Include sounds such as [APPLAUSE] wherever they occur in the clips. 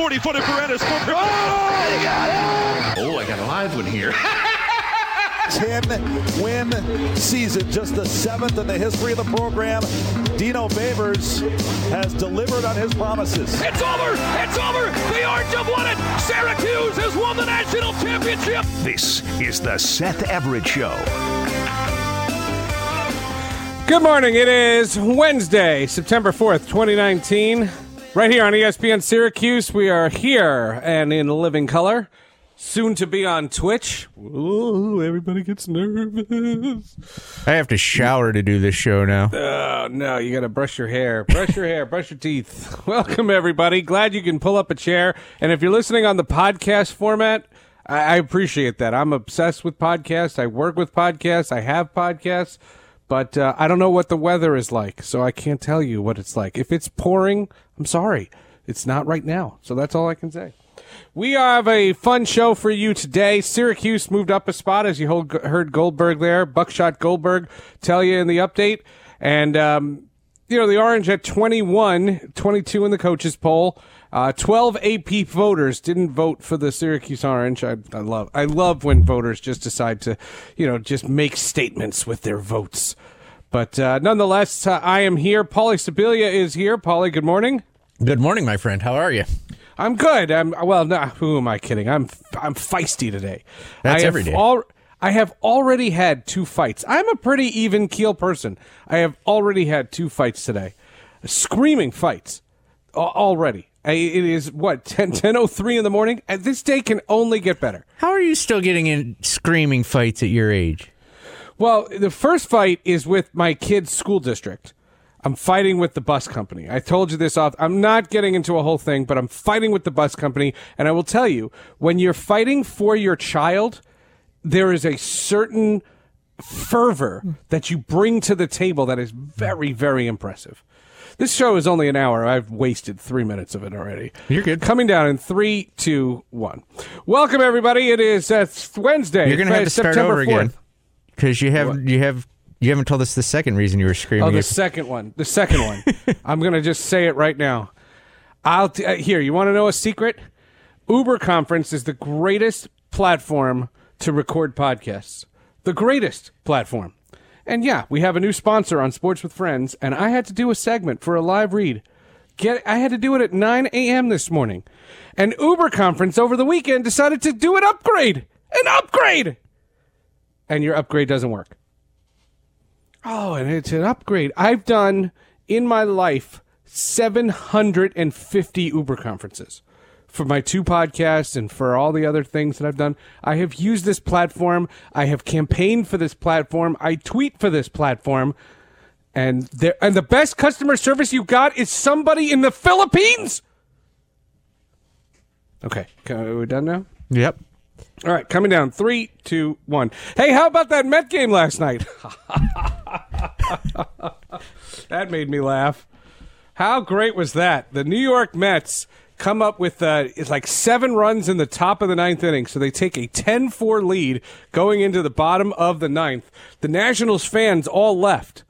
40 footer Paredes for Oh, I got it. Oh, I got a live one here. [LAUGHS] [LAUGHS] 10 win season, just the seventh in the history of the program. Dino Babers has delivered on his promises. It's over! It's over! The Orange have won it! Syracuse has won the national championship! This is the Seth Everett Show. Good morning. It is Wednesday, September 4th, 2019. Right here on ESPN Syracuse, we are here and in living color. Soon to be on Twitch. Ooh, everybody gets nervous. I have to shower to do this show now. Oh, no, you got to brush your hair. Brush your hair, brush your teeth. [LAUGHS] Welcome, everybody. Glad you can pull up a chair. And if you're listening on the podcast format, I, I appreciate that. I'm obsessed with podcasts. I work with podcasts. I have podcasts. But uh, I don't know what the weather is like, so I can't tell you what it's like. If it's pouring, I'm sorry. It's not right now. So that's all I can say. We have a fun show for you today. Syracuse moved up a spot, as you heard Goldberg there, Buckshot Goldberg tell you in the update. And, um, you know, the Orange at 21, 22 in the coaches poll. Uh, 12 AP voters didn't vote for the Syracuse Orange. I, I love, I love when voters just decide to, you know, just make statements with their votes. But, uh, nonetheless, uh, I am here. Paulie Sibilia is here. Paulie, good morning. Good morning, my friend. How are you? I'm good. I'm well. No, who am I kidding? I'm I'm feisty today. That's every day. Al- I have already had two fights. I'm a pretty even keel person. I have already had two fights today, screaming fights already. It is what [LAUGHS] 10 10:03 in the morning. And this day can only get better. How are you still getting in screaming fights at your age? Well, the first fight is with my kid's school district. I'm fighting with the bus company. I told you this off. I'm not getting into a whole thing, but I'm fighting with the bus company. And I will tell you, when you're fighting for your child, there is a certain fervor that you bring to the table that is very, very impressive. This show is only an hour. I've wasted three minutes of it already. You're good. Coming down in three, two, one. Welcome, everybody. It is uh, Wednesday. You're gonna have uh, to start September over again 4th. because you have you have you haven't told us the second reason you were screaming. Oh, the second one. The second one. [LAUGHS] I'm going to just say it right now. I'll t- uh, here. You want to know a secret? Uber Conference is the greatest platform to record podcasts. The greatest platform. And yeah, we have a new sponsor on Sports with Friends, and I had to do a segment for a live read. Get, I had to do it at 9 a.m. this morning. And Uber Conference over the weekend decided to do an upgrade. An upgrade! And your upgrade doesn't work. Oh, and it's an upgrade. I've done in my life 750 Uber conferences for my two podcasts and for all the other things that I've done. I have used this platform. I have campaigned for this platform. I tweet for this platform. And there, and the best customer service you got is somebody in the Philippines. Okay, are we done now? Yep. All right, coming down. Three, two, one. Hey, how about that Met game last night? [LAUGHS] that made me laugh. How great was that? The New York Mets come up with uh, it's like seven runs in the top of the ninth inning, so they take a 10-4 lead going into the bottom of the ninth. The Nationals fans all left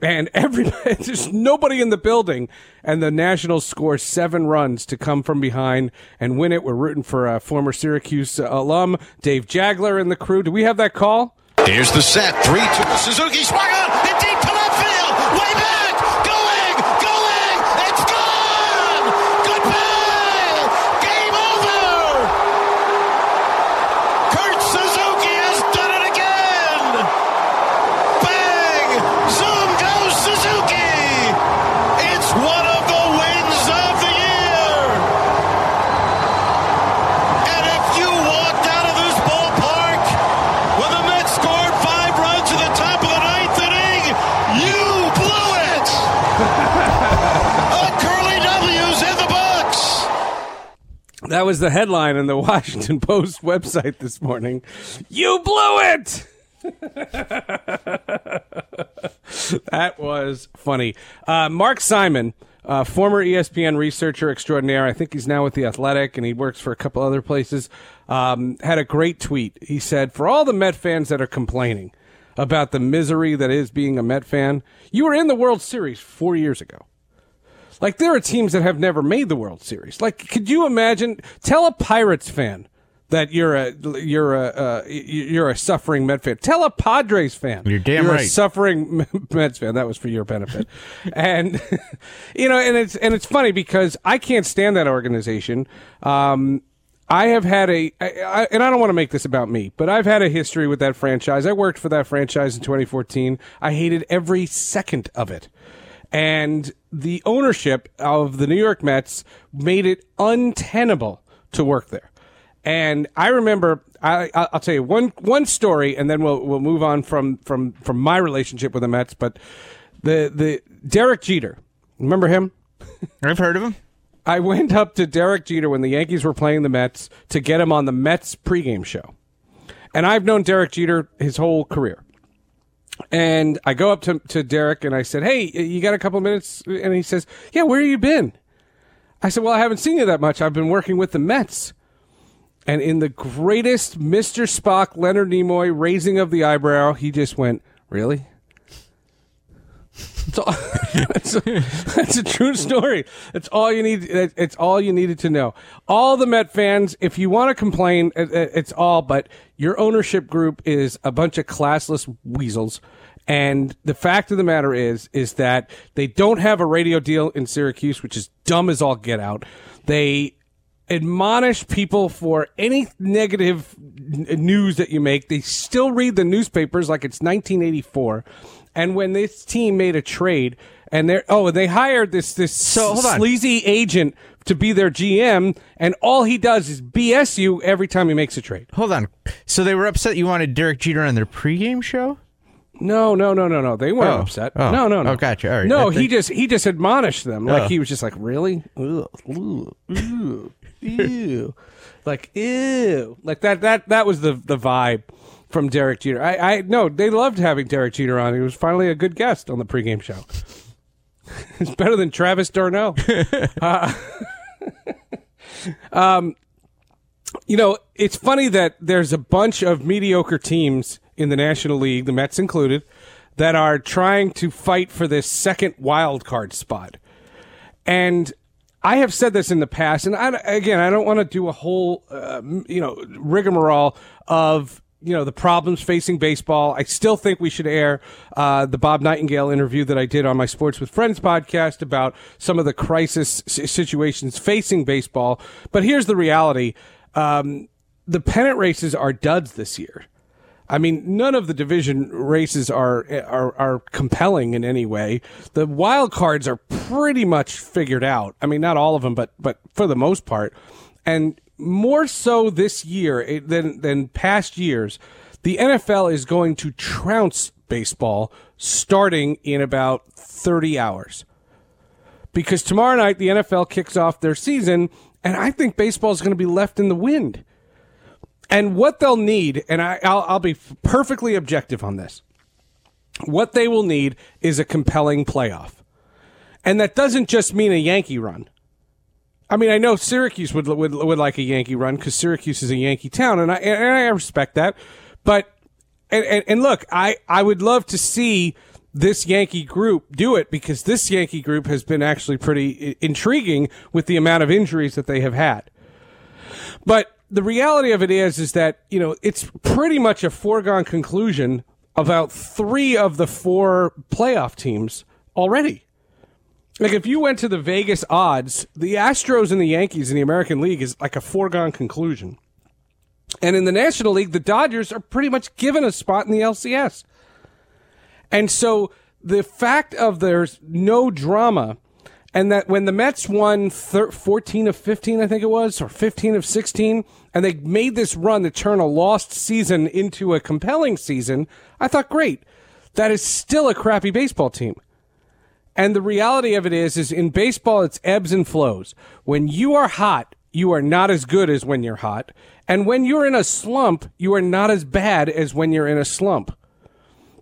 and [LAUGHS] everybody there's nobody in the building and the nationals score seven runs to come from behind and win it we're rooting for uh, former syracuse uh, alum dave jageler and the crew do we have that call Here's the set. 3 2. Suzuki swung on. That was the headline on the [LAUGHS] washington post website this morning you blew it [LAUGHS] that was funny. Uh, Mark Simon, uh, former ESPN researcher extraordinaire, I think he's now with The Athletic and he works for a couple other places, um, had a great tweet. He said, For all the Met fans that are complaining about the misery that is being a Met fan, you were in the World Series four years ago. Like there are teams that have never made the World Series. Like, could you imagine? Tell a Pirates fan that you're a you're a uh, you're a suffering Met fan. Tell a Padres fan You're damn a right. suffering [LAUGHS] Mets fan. That was for your benefit, [LAUGHS] and [LAUGHS] you know, and it's and it's funny because I can't stand that organization. Um, I have had a, I, I, and I don't want to make this about me, but I've had a history with that franchise. I worked for that franchise in 2014. I hated every second of it. And the ownership of the New York Mets made it untenable to work there. And I remember, I, I- I'll tell you one one story, and then we'll we'll move on from from from my relationship with the Mets. But the the Derek Jeter, remember him? [LAUGHS] I've heard of him. I went up to Derek Jeter when the Yankees were playing the Mets to get him on the Mets pregame show. And I've known Derek Jeter his whole career. And I go up to, to Derek and I said, Hey, you got a couple minutes? And he says, Yeah, where you been? I said, Well, I haven't seen you that much. I've been working with the Mets. And in the greatest Mr. Spock, Leonard Nimoy raising of the eyebrow, he just went, Really? [LAUGHS] That's, all, that's, a, true story. That's all you need. It's all you needed to know. All the Met fans, if you want to complain, it- it- it's all. But your ownership group is a bunch of classless weasels. And the fact of the matter is, is that they don't have a radio deal in Syracuse, which is dumb as all get out. They admonish people for any negative n- news that you make. They still read the newspapers like it's 1984. And when this team made a trade, and they're oh, and they hired this this So, sleazy agent to be their GM, and all he does is BS you every time he makes a trade. Hold on. So they were upset you wanted Derek Jeter on their pregame show? No, no, no, no, no. They weren't Oh. upset. Oh. No, no, no. Oh, gotcha. All right. No, I he just he just admonished them. Like Oh. he was just like, really, ugh, ew, [LAUGHS] ew, like ew, like that. That that was the the vibe from Derek Jeter. I I no, they loved having Derek Jeter on. He was finally a good guest on the pregame show. [LAUGHS] it's better than Travis d'Arnaud. [LAUGHS] Uh, [LAUGHS] um, you know, it's funny that there's a bunch of mediocre teams in the National League, the Mets included, that are trying to fight for this second wild card spot. And I have said this in the past, and I, again, I don't want to do a whole, uh, you know, rigmarole of you know the problems facing baseball. I still think we should air uh, the Bob Nightingale interview that I did on my Sports with Friends podcast about some of the crisis situations facing baseball. But here's the reality: um, the pennant races are duds this year. I mean, none of the division races are, are are compelling in any way. The wild cards are pretty much figured out. I mean, not all of them, but but for the most part, and more so this year eh, than than past years, the NFL is going to trounce baseball starting in about thirty hours because tomorrow night the NFL kicks off their season, and I think baseball is going to be left in the wind. And what they'll need, and I, I'll, I'll be perfectly objective on this, what they will need is a compelling playoff. And that doesn't just mean a Yankee run. I mean, I know Syracuse would would, would like a Yankee run because Syracuse is a Yankee town, and I and I respect that. But and, and and look, I I would love to see this Yankee group do it because this Yankee group has been actually pretty intriguing with the amount of injuries that they have had. But the reality of it is, is that, you know, it's pretty much a foregone conclusion about three of the four playoff teams already. Like if you went to the Vegas odds, the Astros and the Yankees in the American League is like a foregone conclusion. And in the National League, the Dodgers are pretty much given a spot in the LCS. And so the fact of there's no drama and that when the Mets won thir- 14 of 15, I think it was, or 15 of 16, and they made this run to turn a lost season into a compelling season, I thought, great. That is still a crappy baseball team. And the reality of it is, is in baseball, it's ebbs and flows. When you are hot, you are not as good as when you're hot. And when you're in a slump, you are not as bad as when you're in a slump.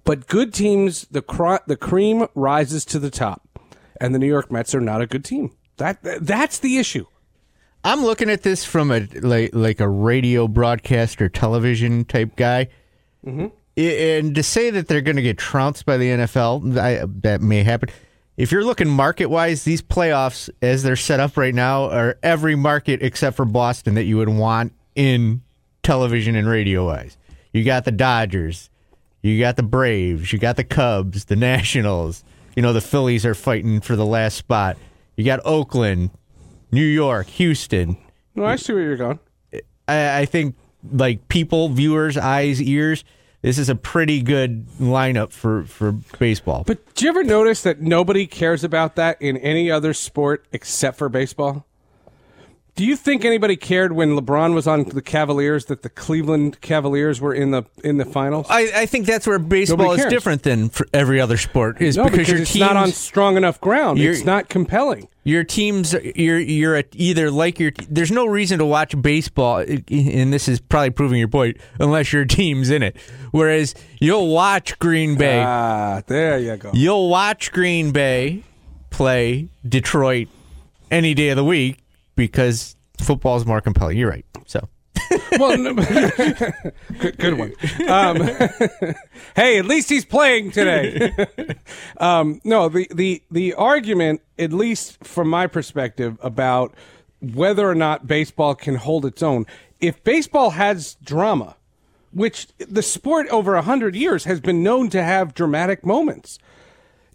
But good teams, the cr- the cream rises to the top, and the New York Mets are not a good team. That that's the issue. I'm looking at this from a like like a radio broadcaster, television type guy. Mm-hmm. And to say that they're going to get trounced by the NFL, I, that may happen. If you're looking market wise, these playoffs as they're set up right now are every market except for Boston that you would want in television and radio wise. You got the Dodgers, you got the Braves, you got the Cubs, the Nationals. You know the Phillies are fighting for the last spot. You got Oakland, New York, Houston. No, I see where you're going. I, I think like people, viewers, eyes, ears. This is a pretty good lineup for for baseball. But do you ever notice that nobody cares about that in any other sport except for baseball? Do you think anybody cared when LeBron was on the Cavaliers that the Cleveland Cavaliers were in the in the finals? I, I think that's where baseball is different than every other sport. Is no, because, because your it's teams, not on strong enough ground. It's not compelling. your teams. You're you're at either like your. There's no reason to watch baseball, and this is probably proving your point, unless your [LAUGHS] team's in it. Whereas you'll watch Green Bay. Ah, there you go. You'll watch Green Bay play Detroit any day of the week because football is more compelling. You're right. So [LAUGHS] Well, no, [LAUGHS] good, good one. Um, [LAUGHS] hey, at least he's playing today. um, no, the, the the argument, at least from my perspective, about whether or not baseball can hold its own. If baseball has drama, which the sport over a hundred years has been known to have dramatic moments,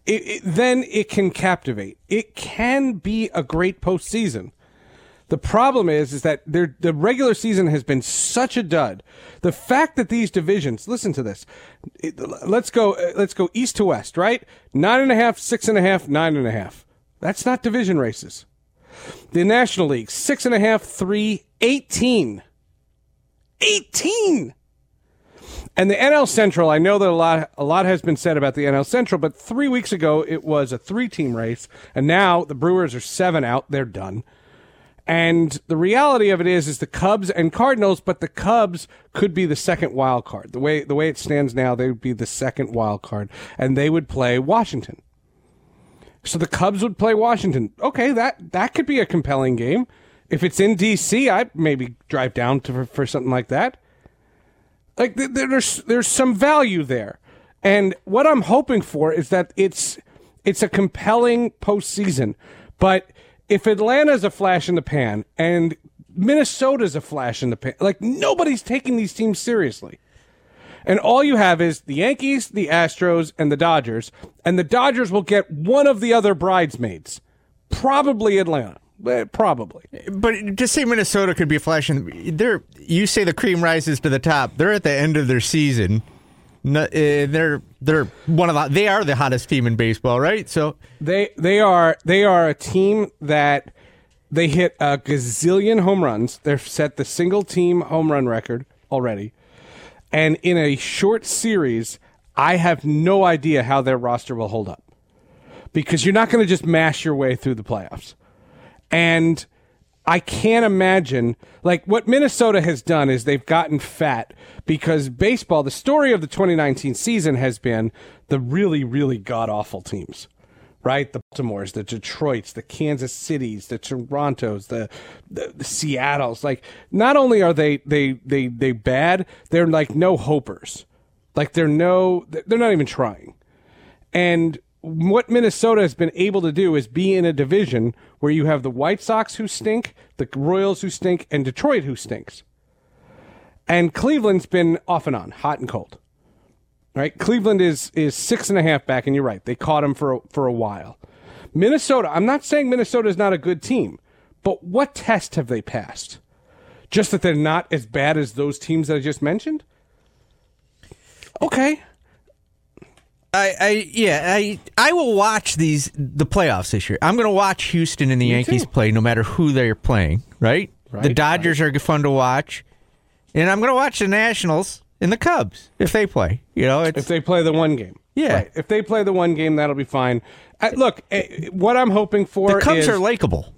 it, it, then it can captivate. It can be a great postseason. The problem is, is that the regular season has been such a dud. The fact that these divisions, listen to this. It- let's go, uh, let's go east to west, right? Nine and a half, six and a half, nine and a half. That's not division races. The National League, six and a half, three, 18. 18! And the NL Central, I know that a lot a lot has been said about the NL Central, but three weeks ago it was a three team race, and now the Brewers are seven out, they're done. And the reality of it is, is the Cubs and Cardinals, but the Cubs could be the second wild card. The way the way it stands now, they would be the second wild card, and they would play Washington. So the Cubs would play Washington. Okay, that that could be a compelling game. If it's in D.C., I'd maybe drive down to for, for something like that. Like th- there's there's some value there, and what I'm hoping for is that it's it's a compelling postseason. But if Atlanta's a flash in the pan and Minnesota's a flash in the pan, like nobody's taking these teams seriously. And all you have is the Yankees, the Astros, and the Dodgers. And the Dodgers will get one of the other bridesmaids. Probably Atlanta. Eh, Probably. But to say Minnesota could be a flash in they're you say the cream rises to the top. They're at the end of their season. Uh, they're they're one of the they are the hottest team in baseball, right? So They they are they are a team that they hit a gazillion home runs. They've set the single team home run record already. And in a short series, I have no idea how their roster will hold up. Because you're not going to just mash your way through the playoffs. And I can't imagine like what Minnesota has done is they've gotten fat because baseball, the story of the 2019 season has been the really, really god awful teams. Right? The Baltimores, the Detroits, the Kansas Cities, the Torontos, the, the, the Seattles. Like, not only are they, they, they, they bad, they're like no hopers. Like they're no, they're not even trying. And what Minnesota has been able to do is be in a division where you have the White Sox who stink, the Royals who stink, and Detroit who stinks. And Cleveland's been off and on, hot and cold. Right? Cleveland is is six and a half back, and you're right. They caught him for a, for a while. Minnesota. I'm not saying Minnesota is not a good team, but what test have they passed? Just that they're not as bad as those teams that I just mentioned. Okay. I, I yeah, I I will watch these the playoffs this year. I'm going to watch Houston and the Yankees too. play no matter who they're playing, right? the Right, Dodgers are fun to watch. And I'm going to watch the Nationals and the Cubs if they play. You know, it's If they play the one game. Yeah. Right. If they play the one game, that'll be fine. Uh, look, uh, what I'm hoping for the Cubs is are likable.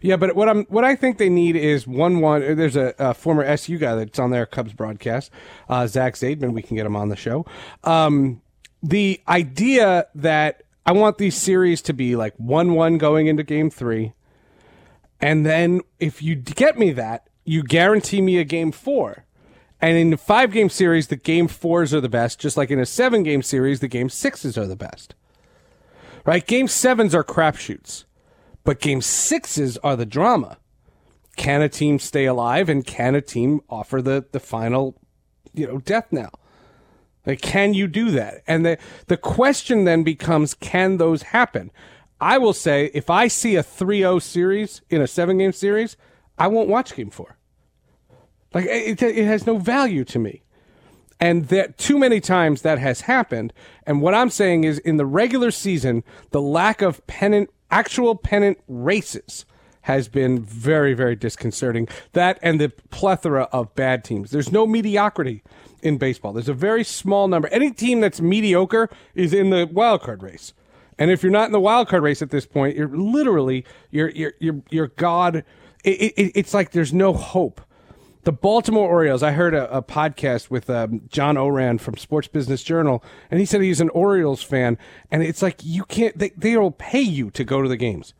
yeah, but what I'm what I think they need is one one. There's a, a former SU guy that's on their Cubs broadcast, uh, Zach Zaidman. We can get him on the show. Um, the idea that I want these series to be like one one going into Game Three, and then if you get me that, you guarantee me a Game Four. And in a five game series, the game fours are the best, just like in a seven game series, the game sixes are the best. right? Game sevens are crapshoots, but game sixes are the drama. Can a team stay alive and can a team offer the, the final, you know, death knell? Like, can you do that? And the, the question then becomes, can those happen? I will say, if I see a 3-0 series in a seven game series, I won't watch game four. Like, it, it has no value to me. And that too many times that has happened. And what I'm saying is in the regular season, the lack of pennant, actual pennant races has been very, very disconcerting. That and the plethora of bad teams. There's no mediocrity in baseball. There's a very small number. Any team that's mediocre is in the wild card race. And if you're not in the wild card race at this point, you're literally you're you're you're, you're God. It, it, it's like there's no hope. The Baltimore Orioles. I heard a, a podcast with um, John Ourand from Sports Business Journal, and he said he's an Orioles fan, and it's like you can't. They they'll pay you to go to the games.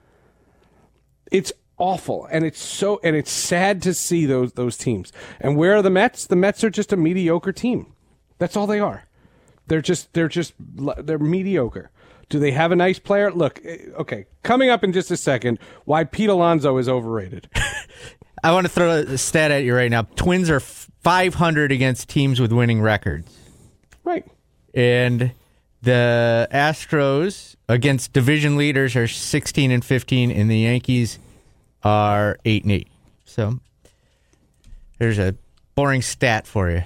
It's awful, and it's so and it's sad to see those those teams. And where are the Mets? The Mets are just a mediocre team. That's all they are. They're just they're just they're mediocre. Do they have a nice player? Look, eh, okay, coming up in just a second, why Pete Alonso is overrated. [LAUGHS] I want to throw a stat at you right now. Twins are 500 against teams with winning records. right. And the Astros against division leaders are 16 and 15 and the Yankees are 8 and 8. So there's a boring stat for you.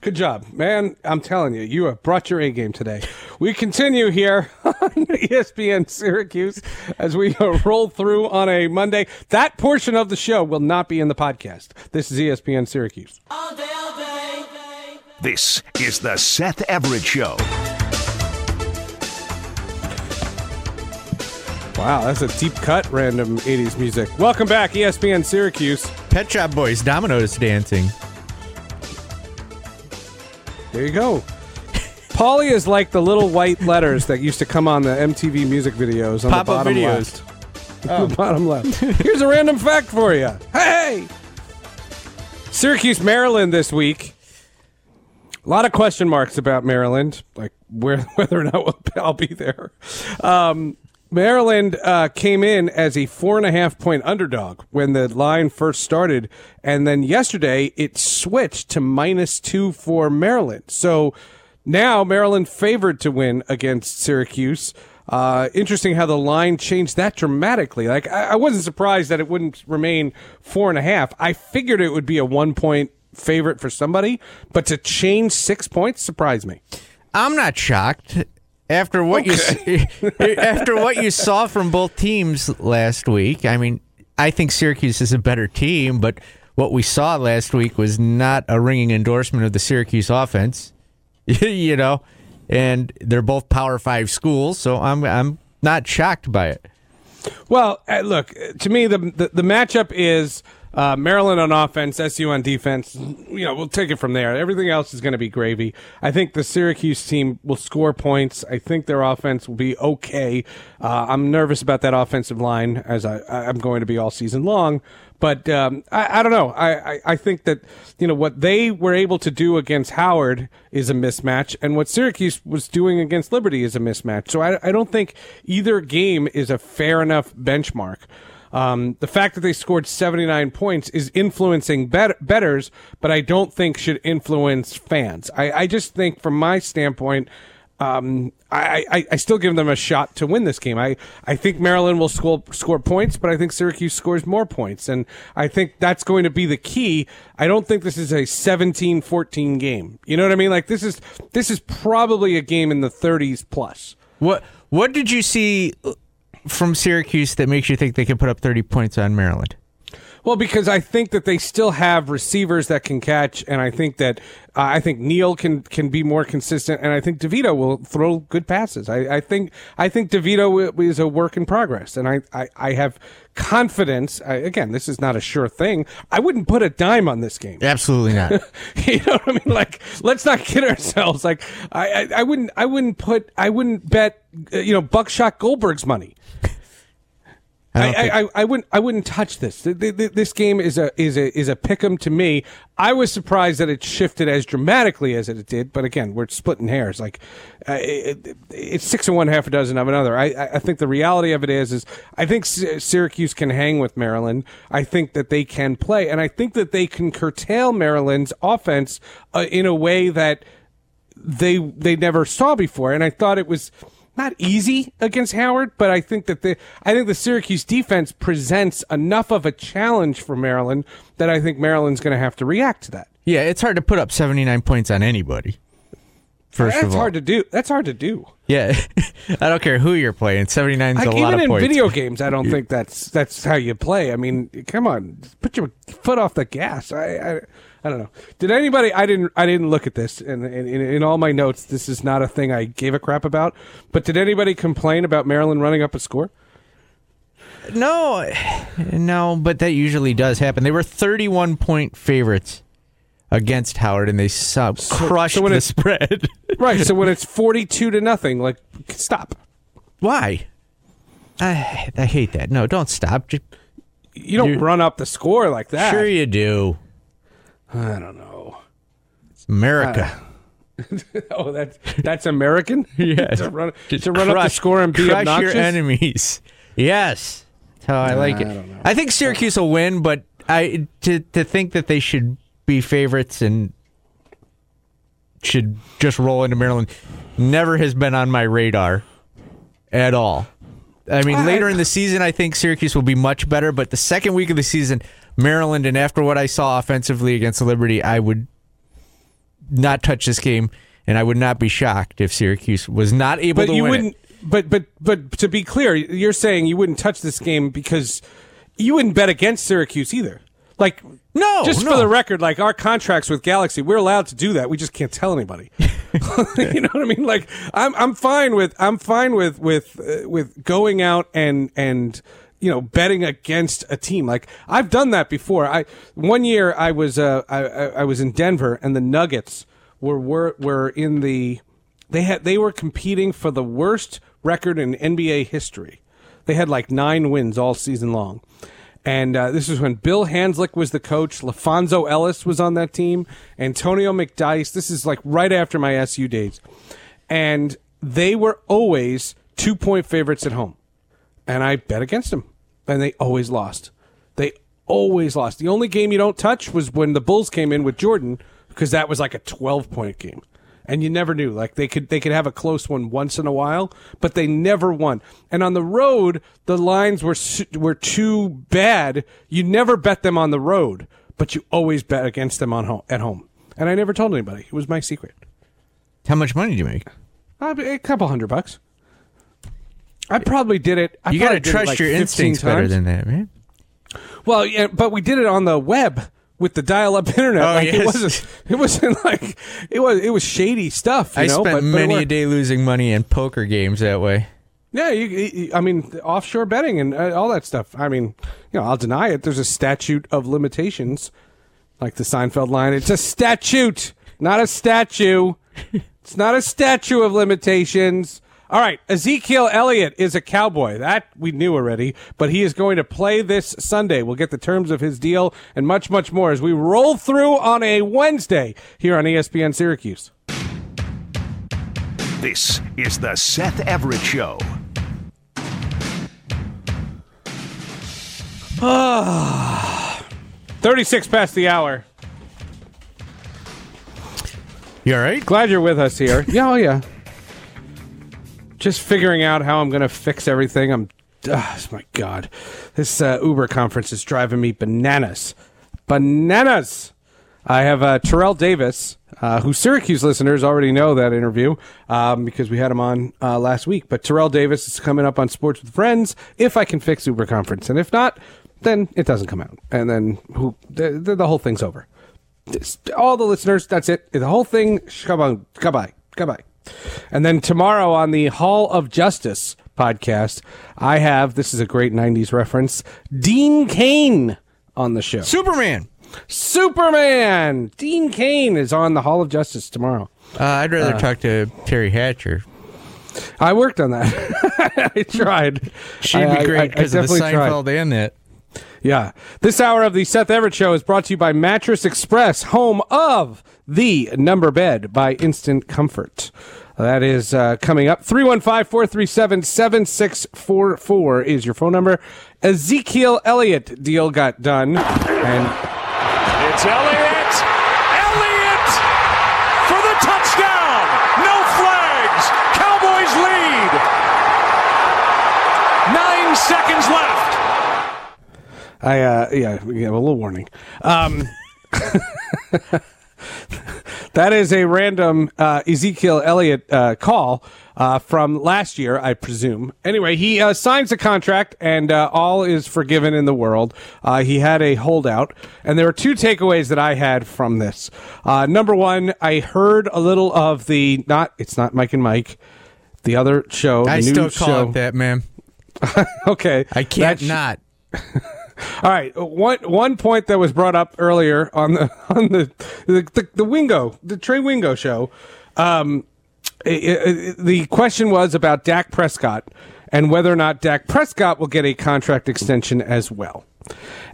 Good job, man. I'm telling you, you have brought your A game today. We continue here [LAUGHS] on ESPN Syracuse as we uh, [LAUGHS] roll through on a Monday. That portion of the show will not be in the podcast. This is ESPN Syracuse. This is the Seth Everett Show. Wow, that's a deep cut, random 80s music. Welcome back, ESPN Syracuse. Pet Shop Boys, Domino's dancing. There you go. Paulie is like the little white letters that used to come on the MTV music videos on Pop-up the bottom videos. left. the [LAUGHS] bottom left. Here's a random fact for you. Hey! Syracuse, Maryland this week. A lot of question marks about Maryland, like where [LAUGHS] whether or not I'll be there. Um, Maryland uh, came in as a four and a half point underdog when the line first started, and then yesterday it switched to minus two for Maryland. So now Maryland favored to win against Syracuse. Uh, interesting how the line changed that dramatically. Like I, I wasn't surprised that it wouldn't remain four and a half. I figured it would be a one point favorite for somebody, but to change six points surprised me. I'm not shocked after what you [LAUGHS] after what you saw from both teams last week. I mean, I think Syracuse is a better team, but what we saw last week was not a ringing endorsement of the Syracuse offense. [LAUGHS] you know, and they're both Power 5 schools, so I'm I'm not shocked by it. Well, uh, look to me the the, the matchup is uh, Maryland on offense, SU on defense. You know, we'll take it from there. Everything else is going to be gravy. I think the Syracuse team will score points. I think their offense will be okay. Uh, I'm nervous about that offensive line as I, I'm going to be all season long. But um, I, I don't know. I, I, I think that you know what they were able to do against Howard is a mismatch, and what Syracuse was doing against Liberty is a mismatch. So I, I don't think either game is a fair enough benchmark. Um, the fact that they scored 79 points is influencing bet- betters, but I don't think should influence fans. I, I just think, from my standpoint, um, I, I, I still give them a shot to win this game. I, I think Maryland will score, score points, but I think Syracuse scores more points. And I think that's going to be the key. I don't think this is a 17 14 game. You know what I mean? Like, this is, this is probably a game in the 30s plus. What what did you see from Syracuse that makes you think they can put up 30 points on Maryland? Well, because I think that they still have receivers that can catch, and I think that uh, I think Neal can can be more consistent, and I think DeVito will throw good passes. I, I think I think DeVito is a work in progress, and I I, I have confidence. I, again, this is not a sure thing. I wouldn't put a dime on this game. Absolutely not. [LAUGHS] you know what I mean? Like, let's not kid ourselves. Like, I, I, I wouldn't, I wouldn't put, I wouldn't bet, uh, you know, Buckshot Goldberg's money. I I, think- I, I, wouldn't I wouldn't touch this. Th- th- th- This game is a is a is a pick'em to me. I was surprised that it shifted as dramatically as it did, but again, we're splitting hairs. Like uh, it, it- it's six and one, half a dozen of another. I, I I think the reality of it is is I think Syracuse can hang with Maryland. I think that they can play, and I think that they can curtail Maryland's offense uh, in a way that they they never saw before. And I thought it was not easy against Howard, but I think that the I think the Syracuse defense presents enough of a challenge for Maryland that I think Maryland's going to have to react to that. Yeah, it's hard to put up 79 points on anybody. First That's of all, hard to do. That's hard to do. yeah, [LAUGHS] I don't care who you're playing. 79 is Like, a lot even in video games, I don't think that's that's how you play. I mean, come on, put your foot off the gas. I, I, I don't know. Did anybody? I didn't. I didn't look at this, and in, in, in all my notes, this is not a thing I gave a crap about. But did anybody complain about Maryland running up a score? No, no, but that usually does happen. They were 31 point favorites against Howard, and they sub crushed so the spread. [LAUGHS] Right. so when it's forty-two to nothing, like stop. Why? I I hate that. No, don't stop. Just, You don't run up the score like that. sure you do. I don't know. It's America. Uh, [LAUGHS] oh, that's that's American. [LAUGHS] Yeah. to run to run up the score and be crush obnoxious. your enemies. Yes, that's how I like it. I. I think Syracuse will win, but I to to think that they should be favorites and should just roll into Maryland never has been on my radar at all. I mean, I- later in the season, I think Syracuse will be much better, but the second week of the season, Maryland, and after what I saw offensively against Liberty, I would not touch this game, and I would not be shocked if Syracuse was not able but to you win it. wouldn't. But but but to be clear, you're saying you wouldn't touch this game because you wouldn't bet against Syracuse either. Like No, just for the record, like our contracts with Galaxy, we're allowed to do that. We just can't tell anybody. [LAUGHS] [LAUGHS] you know what I mean? Like I'm I'm fine with I'm fine with with uh, with going out and and you know betting against a team. Like I've done that before. I one year I was uh I I, I was in Denver and the Nuggets were were were in the they had they were competing for the worst record in NBA history. They had like nine wins all season long. And uh, this is when Bill Hanzlik was the coach. LaPhonso Ellis was on that team. Antonio McDyess. This is like right after my SU days. And they were always two point favorites at home. And I bet against them. And they always lost. They always lost. The only game you don't touch was when the Bulls came in with Jordan, because that was like a 12 point game. And you never knew. Like they could they could have a close one once in a while, but they never won. And on the road, the lines were were too bad. You never bet them on the road, but you always bet against them on home at home. And I never told anybody. It was my secret. How much money do you make? Uh, a couple hundred bucks. I probably did it. I you got to probably did it, trust like, your 15 instincts better than that, man. Well, yeah, but we did it on the web with the dial-up [LAUGHS] internet. Oh, like it wasn't. It wasn't [LAUGHS] like it was. It was shady stuff. You I know? spent but, but many a day losing money in poker games that way. Yeah, you, you, I mean, offshore betting and uh, all that stuff. I mean, you know, I'll deny it. There's a statute of limitations, like the Seinfeld line. It's a statute, not a statue. it's not a statue of limitations. All right, Ezekiel Elliott is a cowboy. That we knew already, but he is going to play this Sunday. We'll get the terms of his deal and much, much more as we roll through on a Wednesday here on ESPN Syracuse. This is the Seth Everett Show. Ah, [SIGHS] Thirty-six past the hour. You all right? Glad you're with us here. yeah, oh yeah. Just figuring out how I'm going to fix everything. I'm, uh, my God, this uh, Uber conference is driving me bananas, bananas. I have uh, Terrell Davis, uh, who Syracuse listeners already know that interview um, because we had him on uh, last week. But Terrell Davis is coming up on Sports with Friends. If I can fix Uber conference, and if not, then it doesn't come out, and then who the, the, the whole thing's over this- all the listeners. That's it. The whole thing. Come on, goodbye, goodbye. And then tomorrow on the Hall of Justice podcast, I have this is a great '90s reference. Dean Cain on the show. Superman. Superman. Dean Cain is on the Hall of Justice tomorrow. Uh, I'd rather talk to Teri Hatcher. I worked on that. [LAUGHS] I tried. She'd I- be great because of the tried. Seinfeld and that. Yeah. This hour of the Seth Everett Show is brought to you by Mattress Express, home of the number bed by Instant Comfort. That is uh, coming up. 315 437 7644 is your phone number. Ezekiel Elliott deal got done. And It's Elliott. Elliott for the touchdown. No flags. Cowboys lead. Nine seconds left. I, uh, yeah, we have a little warning. Um, [LAUGHS] that is a random uh, Ezekiel Elliott uh, call uh, from last year, I presume. Anyway, he uh, signs a contract, and uh, all is forgiven in the world. Uh, he had a holdout, and there were two takeaways that I had from this. Uh, number one, I heard a little of the not. It's not Mike and Mike. The other show, I new still call show. it that, man. [LAUGHS] Okay, I can't That sh- not. [LAUGHS] all right, one one point that was brought up earlier on the [LAUGHS] on the the, the, the Wingo, the Trey Wingo show. Um, i- i- the question was about Dak Prescott and whether or not Dak Prescott will get a contract extension as well.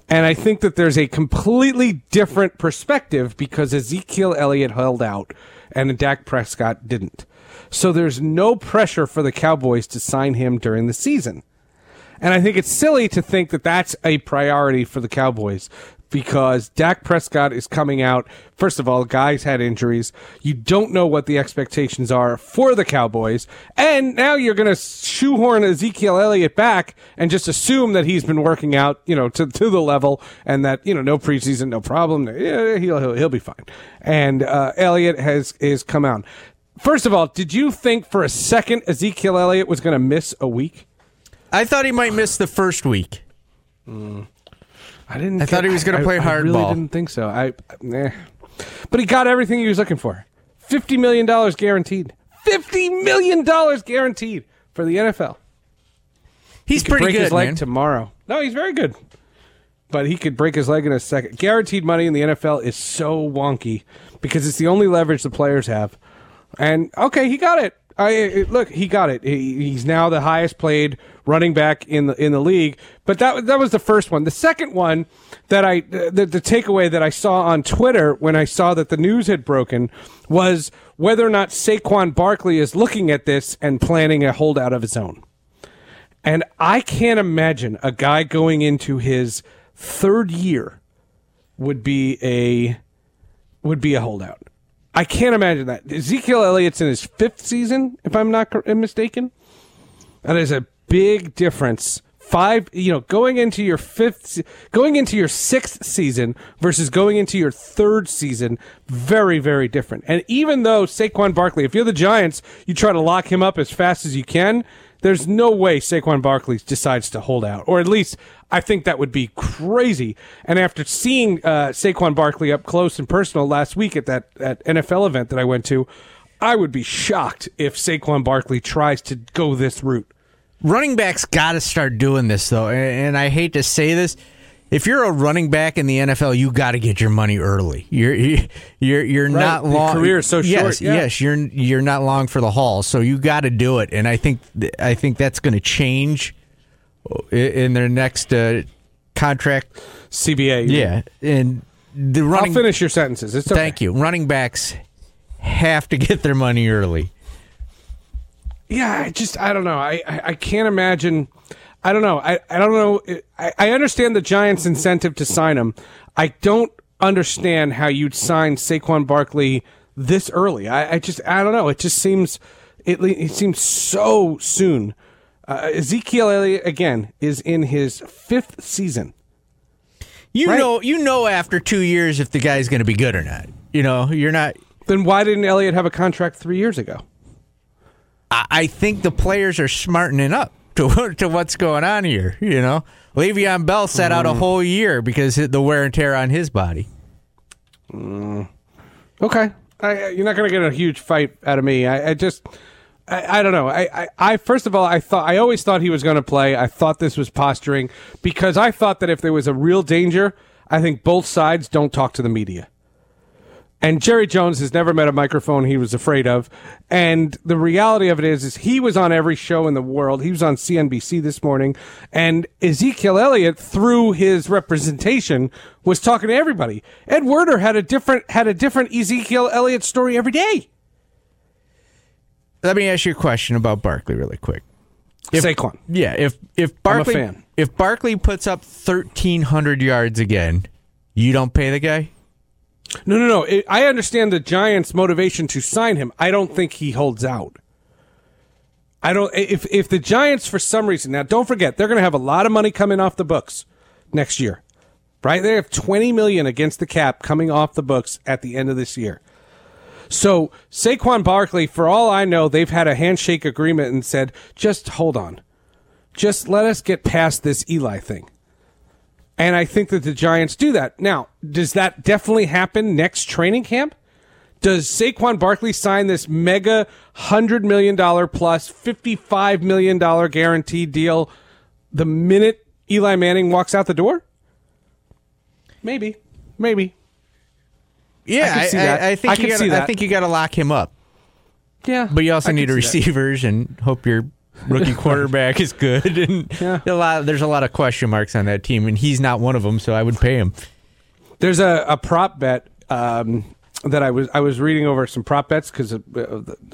And I think that there's a completely different perspective because Ezekiel Elliott held out and Dak Prescott didn't. So there's no pressure for the Cowboys to sign him during the season. And I think it's silly to think that that's a priority for the Cowboys because Dak Prescott is coming out. First of all, guys had injuries. You don't know what the expectations are for the Cowboys. And now you're going to shoehorn Ezekiel Elliott back and just assume that he's been working out, you know, to, to the level and that, you know, no preseason, no problem. Yeah, he'll, he'll, he'll be fine. And, uh, Elliott has, is come out. First of all, did you think for a second Ezekiel Elliott was going to miss a week? I thought he might miss the first week. I didn't. I thought he was gonna I- play I really hardball. didn't think so. I, eh. but he got everything he was looking for. Fifty million dollars guaranteed. Fifty million dollars guaranteed for the NFL. He's Could pretty break good, his leg man. tomorrow. No, he's very good. But he could break his leg in a second. Guaranteed money in the NFL is so wonky because it's the only leverage the players have. And okay, he got it. I look, he got it. He, he's now the highest played running back in the in the league. But that that was the first one. The second one that I the, the takeaway that I saw on Twitter when I saw that the news had broken was whether or not Saquon Barkley is looking at this and planning a holdout of his own. And I can't imagine a guy going into his third year would be a would be a holdout. I can't imagine that. Ezekiel Elliott's in his fifth season, if I'm not mistaken. That is a big difference. Five, you know, going into your fifth, going into your sixth season versus going into your third season, very, very different. And even though Saquon Barkley, if you're the Giants, you try to lock him up as fast as you can. There's no way Saquon Barkley decides to hold out, or at least I think that would be crazy. And after seeing uh, Saquon Barkley up close and personal last week at that, that NFL event that I went to, I would be shocked if Saquon Barkley tries to go this route. running backs got to start doing this though, and I hate to say this. If you're a running back in the NFL, you got to get your money early. You're you're you're not The long. career is so yes, short, yeah. Yes, you're you're not long for the haul, so you got to do it. And I think I think that's going to change in their next uh, contract. CBA. Yeah, and the running. I'll finish your sentences. It's okay. Thank you. Running backs have to get their money early. Yeah, I just I don't know. I I, I can't imagine. I don't know. I, I don't know. I, I understand the Giants' incentive to sign him. I don't understand how you'd sign Saquon Barkley this early. I, I just I don't know. It just seems it, it seems so soon. Uh, Ezekiel Elliott again is in his fifth season. You Right. know, you know, after two years if the guy's going to be good or not. You know, you're not. Then why didn't Elliott have a contract three years ago? I, I think the players are smartening up [LAUGHS] to to what's going on here. You know, Le'Veon Bell sat out a mm. whole year because of the wear and tear on his body. Mm. Okay, I, you're not going to get a huge fight out of me. I, I just, I, I don't know. I, I, I, first of all, I thought I always thought he was going to play. I thought this was posturing because I thought that if there was a real danger, I think both sides don't talk to the media. And Jerry Jones has never met a microphone he was afraid of. And the reality of it is, is he was on every show in the world. He was on CNBC this morning. And Ezekiel Elliott, through his representation, was talking to everybody. Ed Werder had a different, had a different Ezekiel Elliott story every day. Let me ask you a question about Barkley really quick. If- Saquon. Yeah, if if Barkley fan. if Barkley puts up thirteen hundred yards again, you don't pay the guy. No, no, no. It, I understand the Giants' motivation to sign him. I don't think he holds out. I don't. If if the Giants, for some reason, now don't forget, they're going to have a lot of money coming off the books next year, right? They have twenty million against the cap coming off the books at the end of this year. So Saquon Barkley, for all I know, they've had a handshake agreement and said, just hold on, just let us get past this Eli thing. And I think that the Giants do that. Now, does that definitely happen next training camp? Does Saquon Barkley sign this mega $100 million plus $55 million guaranteed deal the minute Eli Manning walks out the door? Maybe. Maybe. Yeah, I see that. I, think I you gotta, I think you got to lock him up. Yeah. But you also I need see that. receivers [LAUGHS] and hope your rookie quarterback is good. And Yeah. a lot, there's a lot of question marks on that team, and he's not one of them. So I would pay him. There's a, a prop bet um, that I was I was reading over some prop bets because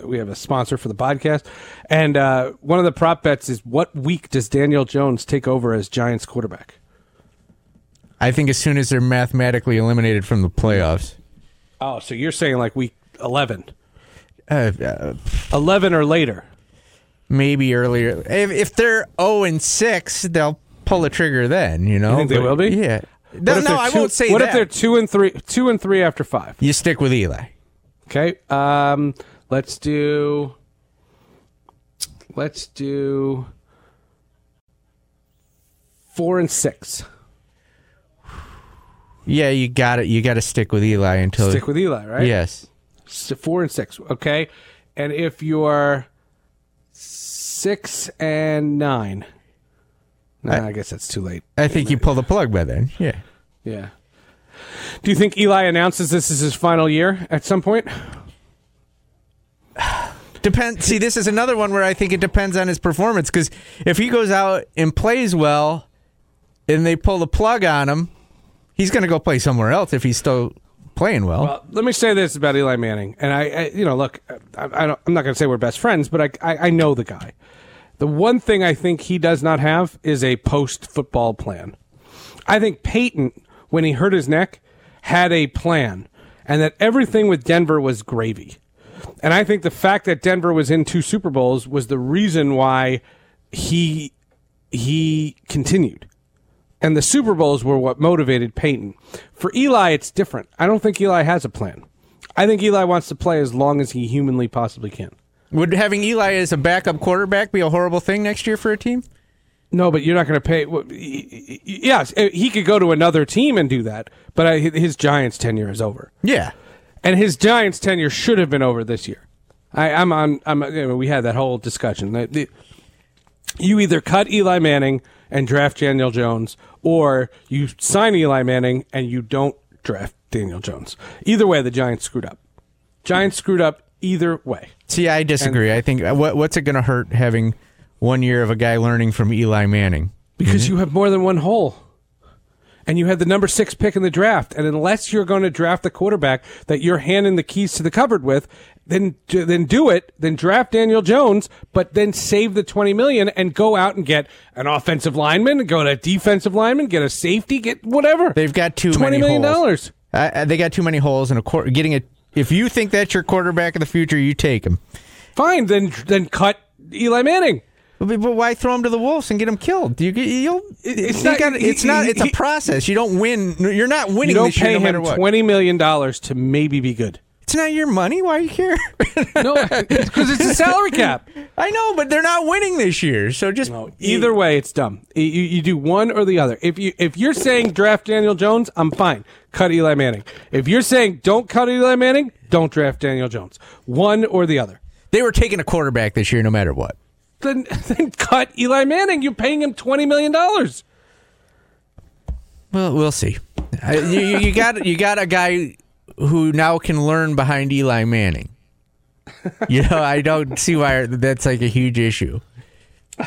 we have a sponsor for the podcast, and uh, one of the prop bets is what week does Daniel Jones take over as Giants quarterback? I think as soon as they're mathematically eliminated from the playoffs, Oh, so you're saying like week eleven? uh, uh, 11 or later. Maybe earlier. If, if they're zero and six, they'll pull the trigger. Then you know. You think they But, will be? Yeah. No, no, I two- won't say that. What that. if they're two and three, two and three after five? You stick with Eli. Okay. Um, let's do. Let's do. Four and six. Yeah, you got it. You got to stick with Eli until Stick with Eli, right? Yes. So four and six. Okay. And if you're six and nine, nah, I, guess that's too late. I think you pull the plug by then. Yeah. Yeah. Do you think Eli announces this is his final year at some point? [SIGHS] Depends. See, this is another one where I think it depends on his performance. Because if he goes out and plays well, and they pull the plug on him, he's going to go play somewhere else if he's still playing well. Well, let me say this about Eli Manning, and I, I you know, look, I, I I'm not going to say we're best friends, but I, I, I know the guy. The one thing I think he does not have is a post-football plan. I think Peyton, when he hurt his neck, had a plan, and that everything with Denver was gravy. And I think the fact that Denver was in two Super Bowls was the reason why he he continued. And the Super Bowls were what motivated Peyton. For Eli, it's different. I don't think Eli has a plan. I think Eli wants to play as long as he humanly possibly can. Would having Eli as a backup quarterback be a horrible thing next year for a team? No, but you're not going to pay. well, y- y- Yes, eh, he could go to another team and do that, but his Giants tenure is over, Yeah. and his Giants tenure should have been over this year. I, I'm on. I'm. you know, we had that whole discussion. The- you either cut Eli Manning and draft Daniel Jones, or you sign Eli Manning and you don't draft Daniel Jones. Either way, the Giants screwed up. Giants screwed up either way. See, I disagree. I think uh, what, what's it going to hurt having one year of a guy learning from Eli Manning? Because you have more than one hole. And you had the number six pick in the draft. And unless you're going to draft the quarterback that you're handing the keys to the cupboard with, then then do it. Then draft Daniel Jones, but then save the twenty million and go out and get an offensive lineman, go to a defensive lineman, get a safety, get whatever. They've got too twenty many million holes. dollars. Uh, they got too many holes and a quar- getting it. If you think that's your quarterback of the future, you take him. Fine, then then cut Eli Manning. But, why throw him to the wolves and get him killed? You, you'll, It's you not- gotta- it's he- not. It's he- a process. You don't win. You're not winning You don't this year pay no him twenty million dollars to maybe be good. It's not your money. Why are you care? [LAUGHS] No, because it's a salary cap. [LAUGHS] I know, but they're not winning this year. So just No, either way, it's dumb. You, you do one or the other. If you if you're saying draft Daniel Jones, I'm fine. Cut Eli Manning. If you're saying don't cut Eli Manning, don't draft Daniel Jones. One or the other. they were taking a quarterback this year, no matter what. Then [LAUGHS] then cut Eli Manning. You're paying him twenty million dollars. Well, we'll see. You, you, you got you got a guy who now can learn behind Eli Manning. [LAUGHS] You know, I don't see why that's like a huge issue. [LAUGHS]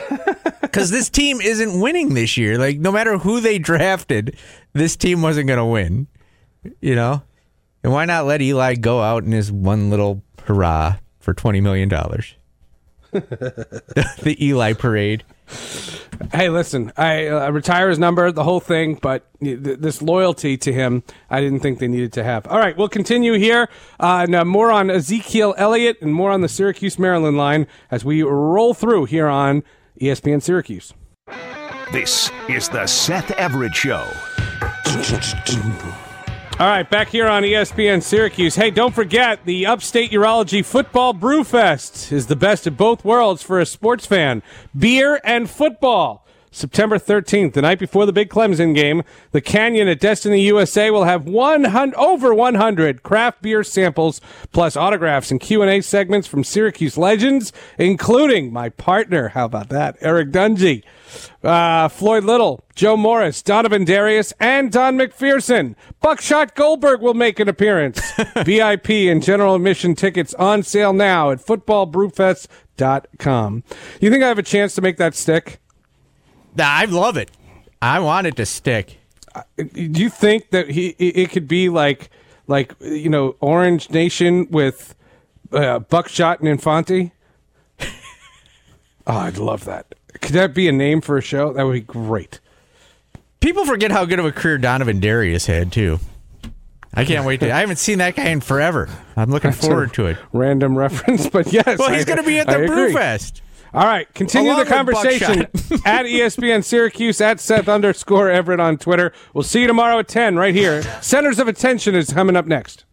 Because this team isn't winning this year. Like, no matter who they drafted, this team wasn't going to win. You know? And why not let Eli go out in his one little hurrah for $20 million? [LAUGHS] the Eli parade. Hey, listen, I uh, retire his number, the whole thing, but th- this loyalty to him, I didn't think they needed to have. All right, we'll continue here. Uh, now more on Ezekiel Elliott and more on the Syracuse Maryland line as we roll through here on ESPN Syracuse. This is the Seth Everett Show. All right, back here on ESPN Syracuse. Hey, don't forget the Upstate Urology Football Brewfest is the best of both worlds for a sports fan. Beer and football. September 13th, the night before the big Clemson game, the Canyon at Destiny USA will have 100 over 100 craft beer samples plus autographs and Q&A segments from Syracuse legends, including my partner, how about that, Eric Dungey, uh, Floyd Little, Joe Morris, Donovin Darius, and Don McPherson. Buckshot Goldberg will make an appearance. [LAUGHS] VIP and general admission tickets on sale now at footballbrewfest.com. You think I have a chance to make that stick? Nah, I love it. I want it to stick. Do you think that he it could be like like you know Orange Nation with uh, Buckshot and Infante? [LAUGHS] oh, I'd love that. Could that be a name for a show? That would be great. People forget how good of a career Donovin Darius had too. I can't wait to. I haven't seen that guy in forever. I'm looking forward to it. Random reference, but yes. Well, he's going to be at the. Brewfest. All right, continue Along the conversation [LAUGHS] at ESPN Syracuse at Seth underscore Everett on Twitter. We'll see you tomorrow at ten right here. Centers of Attention is coming up next.